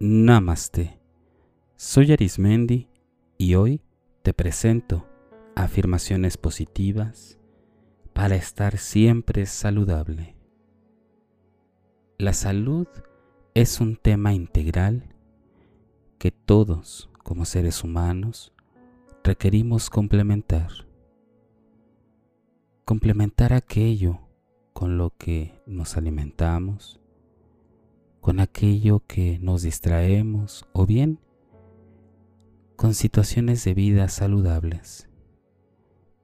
Namaste. Soy Arismendi y hoy te presento afirmaciones positivas para estar siempre saludable. La salud es un tema integral que todos como seres humanos requerimos complementar. Complementar aquello con lo que nos alimentamos, con aquello que nos distraemos o bien con situaciones de vida saludables.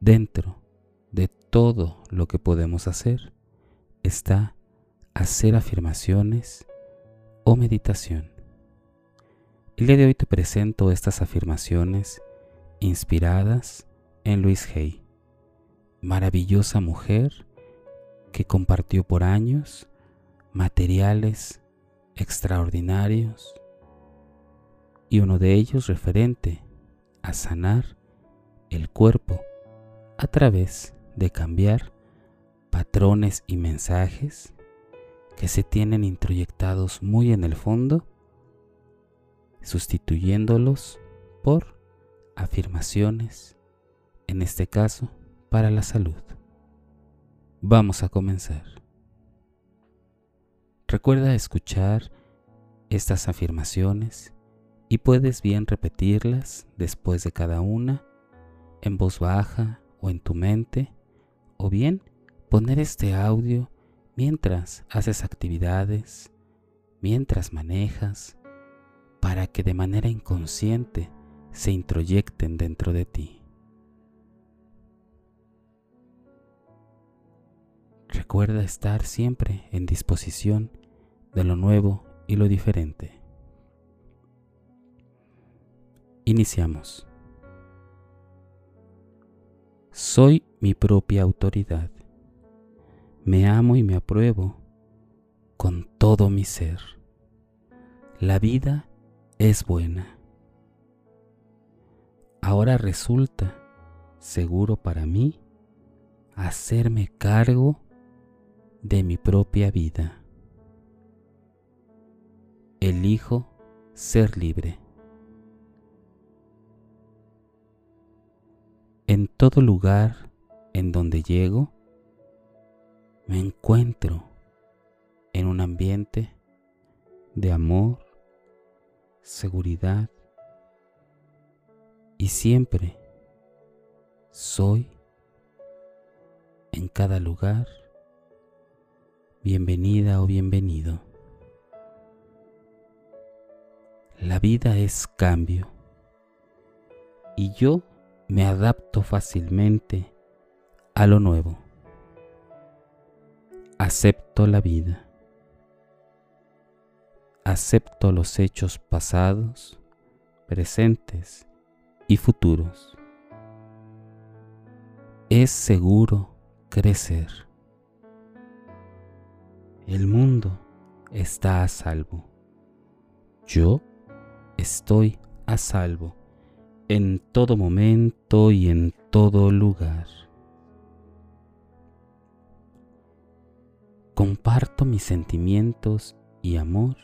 Dentro de todo lo que podemos hacer está hacer afirmaciones o meditación. El día de hoy te presento estas afirmaciones inspiradas en Luis Hay, maravillosa mujer que compartió por años materiales extraordinarios y uno de ellos referente a sanar el cuerpo a través de cambiar patrones y mensajes que se tienen introyectados muy en el fondo, sustituyéndolos por afirmaciones, en este caso para la salud. Vamos a comenzar. Recuerda escuchar estas afirmaciones y puedes bien repetirlas después de cada una en voz baja o en tu mente o bien poner este audio mientras haces actividades, mientras manejas, para que de manera inconsciente se introyecten dentro de ti. Recuerda estar siempre en disposición de lo nuevo y lo diferente. Iniciamos. Soy mi propia autoridad. Me amo y me apruebo con todo mi ser. La vida es buena. Ahora resulta seguro para mí hacerme cargo de mi propia vida. Elijo ser libre. En todo lugar en donde llego, me encuentro en un ambiente de amor, seguridad y siempre soy en cada lugar bienvenida o bienvenido. La vida es cambio y yo me adapto fácilmente a lo nuevo acepto la vida, acepto los hechos pasados, presentes y futuros. Es seguro crecer. El mundo está a salvo. Yo estoy a salvo en todo momento y en todo lugar. comparto mis sentimientos y amor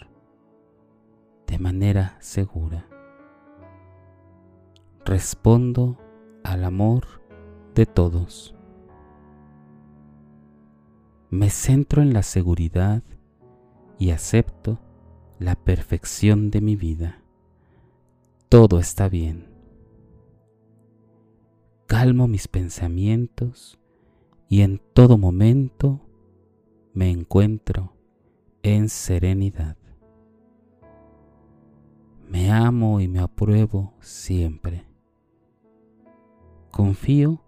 de manera segura. Respondo al amor de todos. Me centro en la seguridad y acepto la perfección de mi vida. Todo está bien. Calmo mis pensamientos y en todo momento me encuentro en serenidad. Me amo y me apruebo siempre. Confío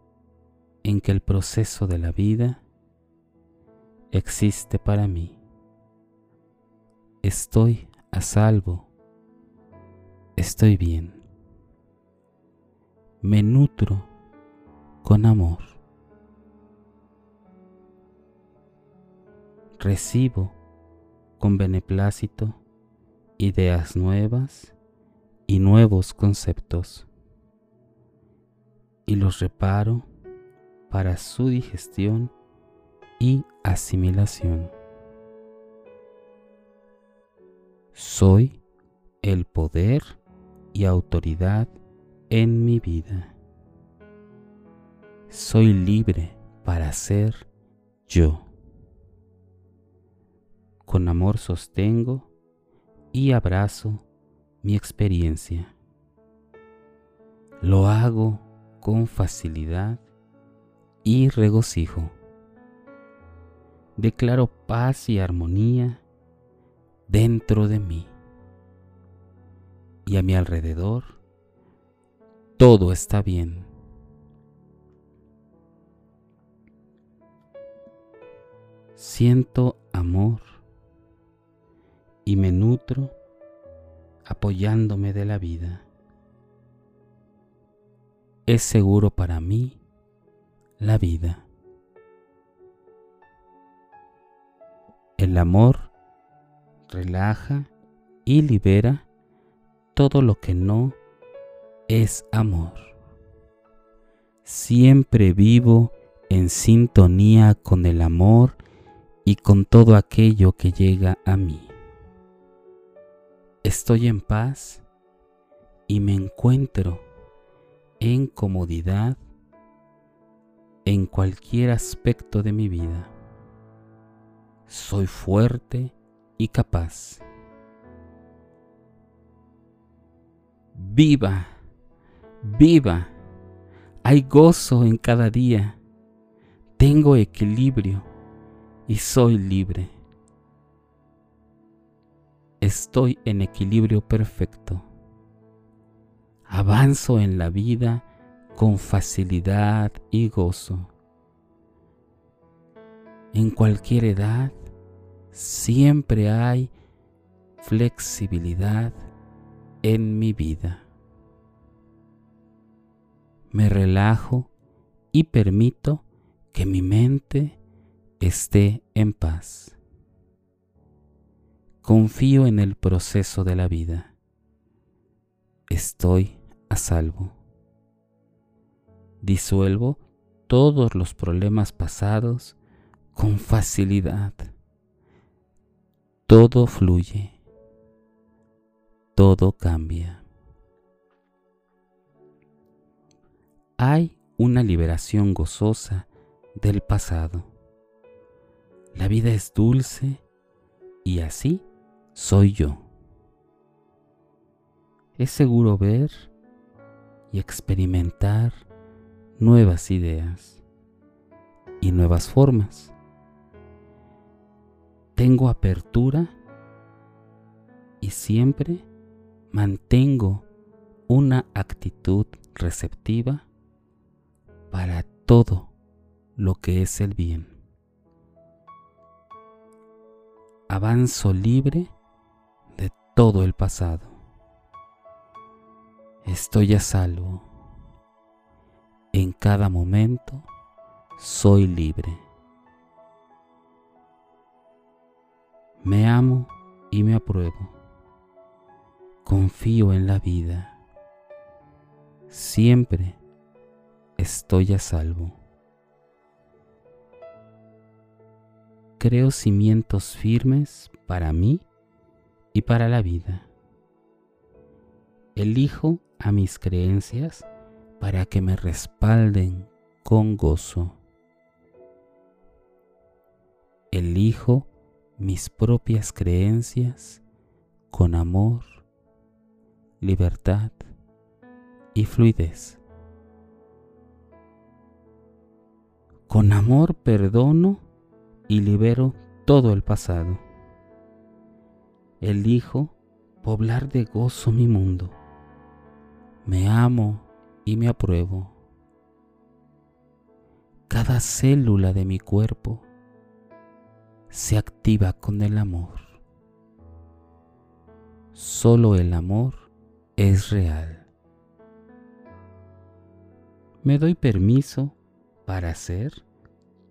en que el proceso de la vida existe para mí. Estoy a salvo. Estoy bien. Me nutro con amor. recibo con beneplácito ideas nuevas y nuevos conceptos y los reparo para su digestión y asimilación. Soy el poder y autoridad en mi vida. Soy libre para ser yo. Con amor sostengo y abrazo mi experiencia. Lo hago con facilidad y regocijo. Declaro paz y armonía dentro de mí y a mi alrededor. Todo está bien. Siento amor y me nutro apoyándome de la vida. Es seguro para mí la vida. El amor relaja y libera todo lo que no es amor. Siempre vivo en sintonía con el amor y con todo aquello que llega a mí. Estoy en paz y me encuentro en comodidad en cualquier aspecto de mi vida. Soy fuerte y capaz. Viva, viva. Hay gozo en cada día. Tengo equilibrio y soy libre. Estoy en equilibrio perfecto. Avanzo en la vida con facilidad y gozo. En cualquier edad siempre hay flexibilidad en mi vida. Me relajo y permito que mi mente esté en paz. Confío en el proceso de la vida. Estoy a salvo. Disuelvo todos los problemas pasados con facilidad. Todo fluye. Todo cambia. Hay una liberación gozosa del pasado. La vida es dulce y así soy yo. Es seguro ver y experimentar nuevas ideas y nuevas formas. Tengo apertura y siempre mantengo una actitud receptiva para todo lo que es el bien. Avanzo libre de todo el pasado. Estoy a salvo en cada momento soy libre. Me amo y me apruebo. Confío en la vida. Siempre estoy a salvo. Creo cimientos firmes para mí y para la vida. Elijo a mis creencias para que me respalden con gozo. Elijo mis propias creencias con amor, libertad y fluidez. Con amor perdono y libero todo el pasado. Elijo poblar de gozo mi mundo. Me amo y me apruebo. Cada célula de mi cuerpo se activa con el amor. Solo el amor es real. Me doy permiso para ser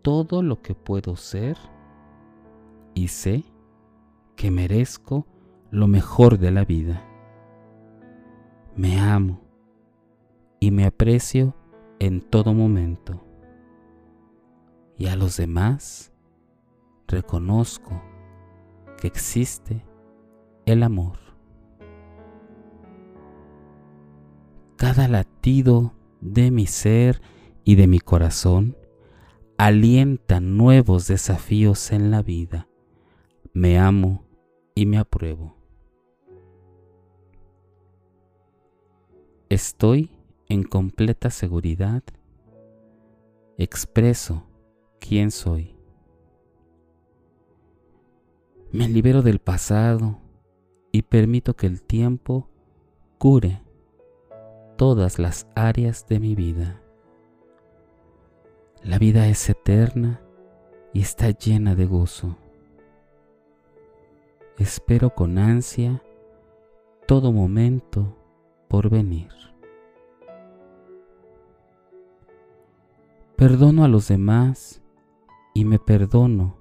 todo lo que puedo ser y sé que merezco lo mejor de la vida. Me amo y me aprecio en todo momento. Y a los demás reconozco que existe el amor. cada latido de mi ser y de mi corazón alienta nuevos desafíos en la vida. Me amo y me apruebo. Estoy en completa seguridad. Expreso quién soy. Me libero del pasado y permito que el tiempo cure todas las áreas de mi vida. La vida es eterna y está llena de gozo. Espero con ansia todo momento por venir. Perdono a los demás y me perdono.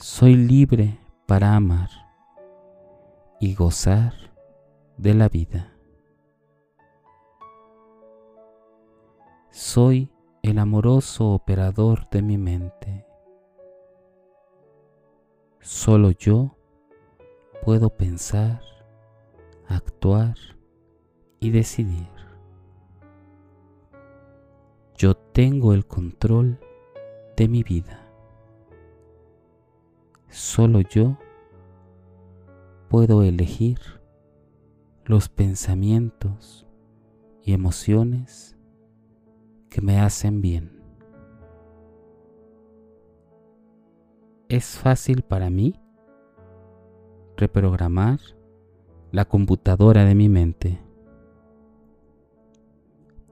Soy libre para amar y gozar de la vida. Soy el amoroso operador de mi mente. Solo yo puedo pensar, actuar y decidir. Yo tengo el control de mi vida. Solo yo puedo elegir los pensamientos y emociones que me hacen bien. Es fácil para mí reprogramar la computadora de mi mente.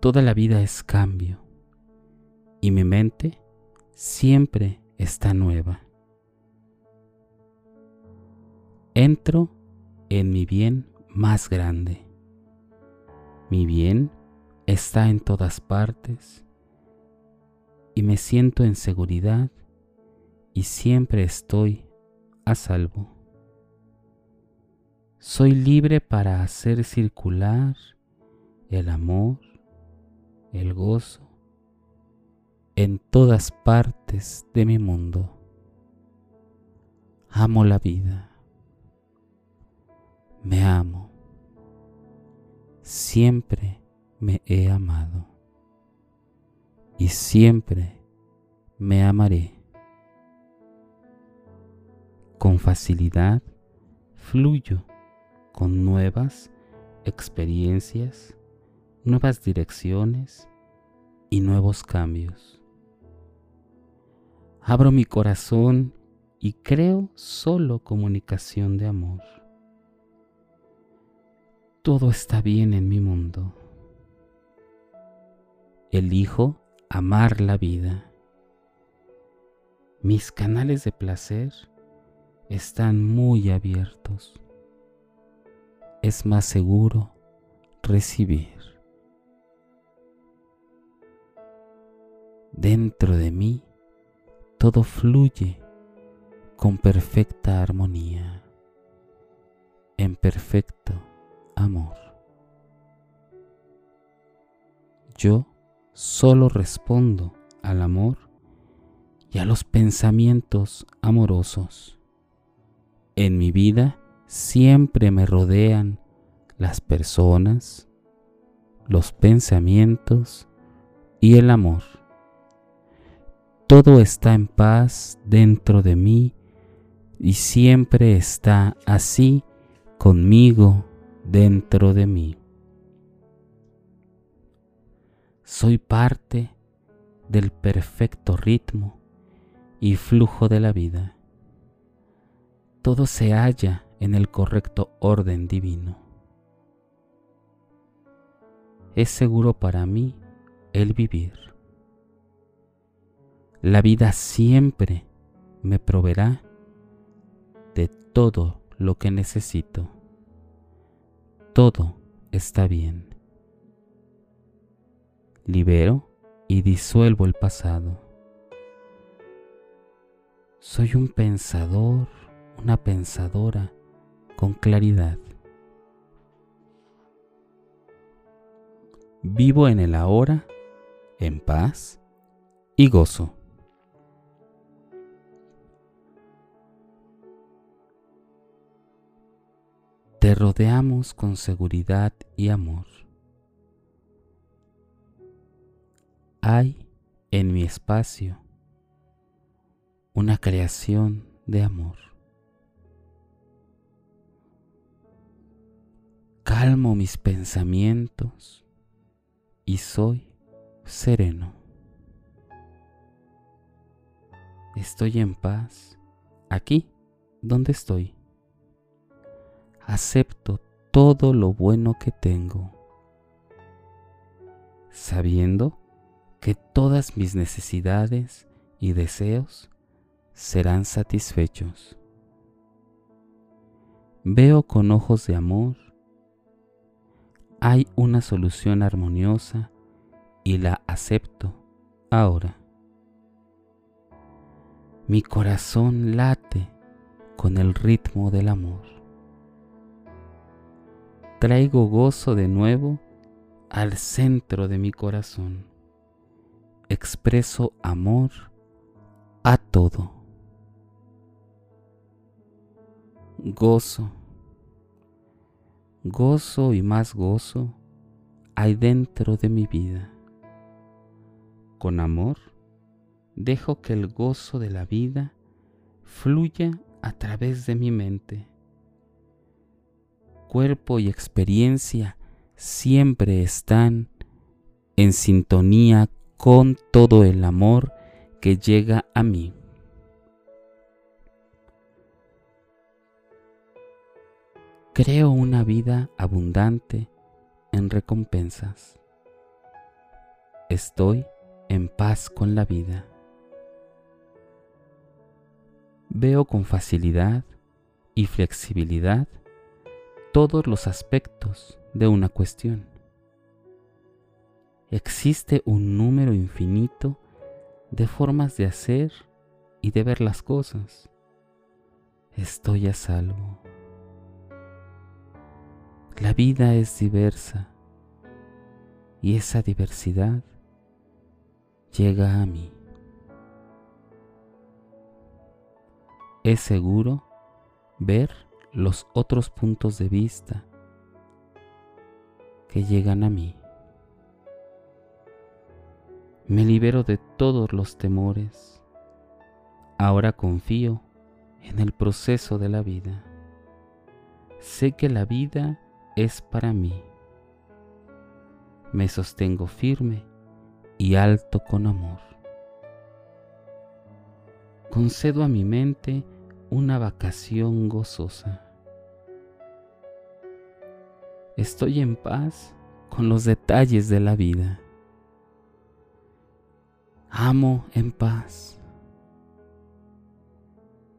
Toda la vida es cambio y mi mente siempre está nueva. Entro en mi bien más grande. Mi bien está en todas partes y me siento en seguridad y siempre estoy a salvo. Soy libre para hacer circular el amor, el gozo en todas partes de mi mundo. Amo la vida. Me amo. Siempre me he amado y siempre me amaré. Con facilidad fluyo con nuevas experiencias, nuevas direcciones y nuevos cambios. Abro mi corazón y creo solo comunicación de amor. Todo está bien en mi mundo elijo amar la vida. Mis canales de placer están muy abiertos. Es más seguro recibir. Dentro de mí todo fluye con perfecta armonía, en perfecto amor. Yo solo respondo al amor y a los pensamientos amorosos. En mi vida siempre me rodean las personas, los pensamientos y el amor. Todo está en paz dentro de mí y siempre está así conmigo dentro de mí. soy parte del perfecto ritmo y flujo de la vida. Todo se halla en el correcto orden divino. Es seguro para mí el vivir. La vida siempre me proveerá de todo lo que necesito. Todo está bien libero y disuelvo el pasado. Soy un pensador, una pensadora con claridad. Vivo en el ahora, en paz y gozo. Te rodeamos con seguridad y amor. Hay en mi espacio una creación de amor. Calmo mis pensamientos y soy sereno. Estoy en paz aquí donde estoy. Acepto todo lo bueno que tengo, sabiendo que todas mis necesidades y deseos serán satisfechos. Veo con ojos de amor, hay una solución armoniosa y la acepto ahora. Mi corazón late con el ritmo del amor. Traigo gozo de nuevo al centro de mi corazón. Expreso amor a todo. Gozo, gozo y más gozo hay dentro de mi vida. Con amor, dejo que el gozo de la vida fluya a través de mi mente. Cuerpo y experiencia siempre están en sintonía con todo el amor que llega a mí. Creo una vida abundante en recompensas. Estoy en paz con la vida. Veo con facilidad y flexibilidad todos los aspectos de una cuestión. Existe un número infinito de formas de hacer y de ver las cosas. Estoy a salvo. La vida es diversa y esa diversidad llega a mí. Es seguro ver los otros puntos de vista que llegan a mí. Me libero de todos los temores. Ahora confío en el proceso de la vida. Sé que la vida es para mí. Me sostengo firme y alto con amor. Concedo a mi mente una vacación gozosa. Estoy en paz con los detalles de la vida. Amo en paz.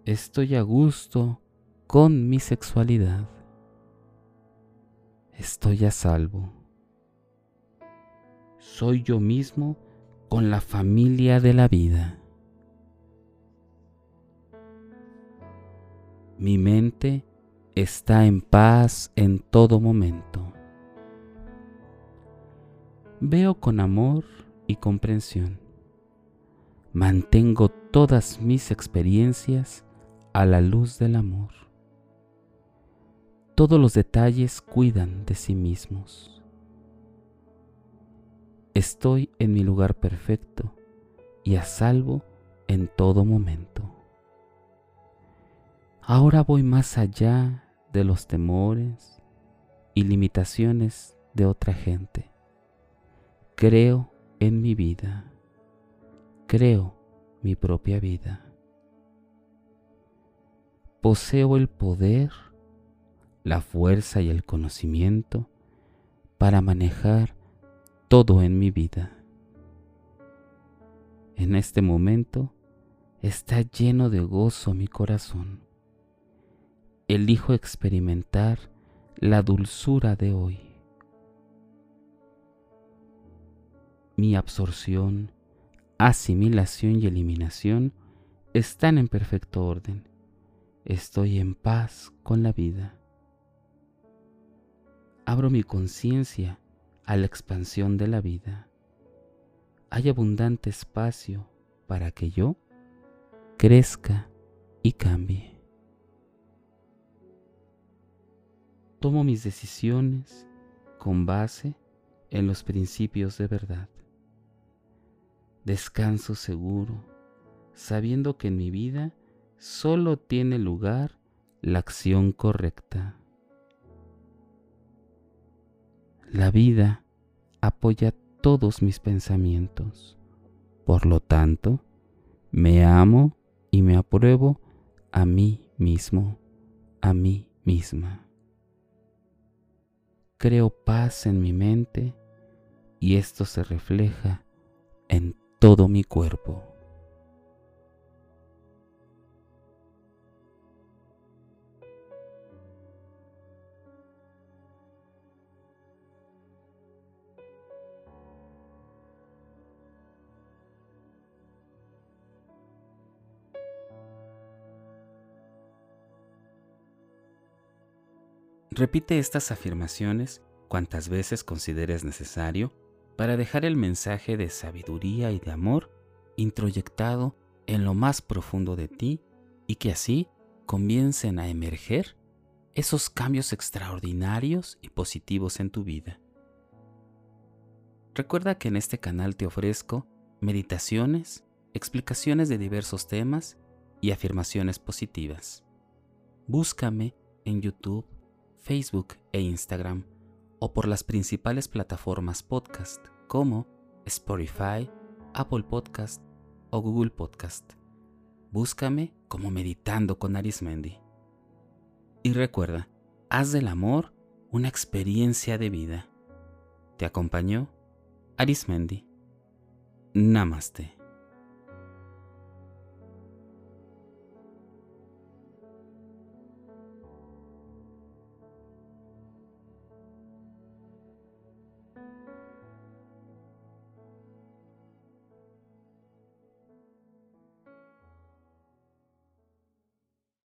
Estoy a gusto con mi sexualidad estoy a salvo. Soy yo mismo con la familia de la vida. Mi mente está en paz en todo momento. Veo con amor y comprensión. Mantengo todas mis experiencias a la luz del amor todos los detalles cuidan de sí mismos. Estoy en mi lugar perfecto y a salvo en todo momento. Ahora voy más allá de los temores y limitaciones de otra gente. Creo en mi vida. Creo mi propia vida. Poseo el poder la fuerza y el conocimiento para manejar todo en mi vida. En este momento está lleno de gozo mi corazón. Elijo experimentar la dulzura de hoy. Mi absorción, asimilación y eliminación están en perfecto orden. Estoy en paz con la vida abro mi conciencia a la expansión de la vida. Hay abundante espacio para que yo crezca y cambie. Tomo mis decisiones con base en los principios de verdad. Descanso seguro, sabiendo que en mi vida solo tiene lugar la acción correcta. La vida apoya todos mis pensamientos. Por lo tanto, me amo y me apruebo a mí mismo, a mí misma. Creo paz en mi mente y esto se refleja en todo mi cuerpo. Repite estas afirmaciones cuantas veces consideres necesario para dejar el mensaje de sabiduría y de amor introyectado en lo más profundo de ti y que así comiencen a emerger esos cambios extraordinarios y positivos en tu vida. Recuerda que en este canal te ofrezco meditaciones, explicaciones de diversos temas y afirmaciones positivas. Búscame en YouTube Facebook e Instagram o por las principales plataformas podcast como Spotify, Apple Podcast o Google Podcast. Búscame como Meditando con Arismendi. Y recuerda, haz del amor una experiencia de vida. Te acompañó Arismendi. Namaste.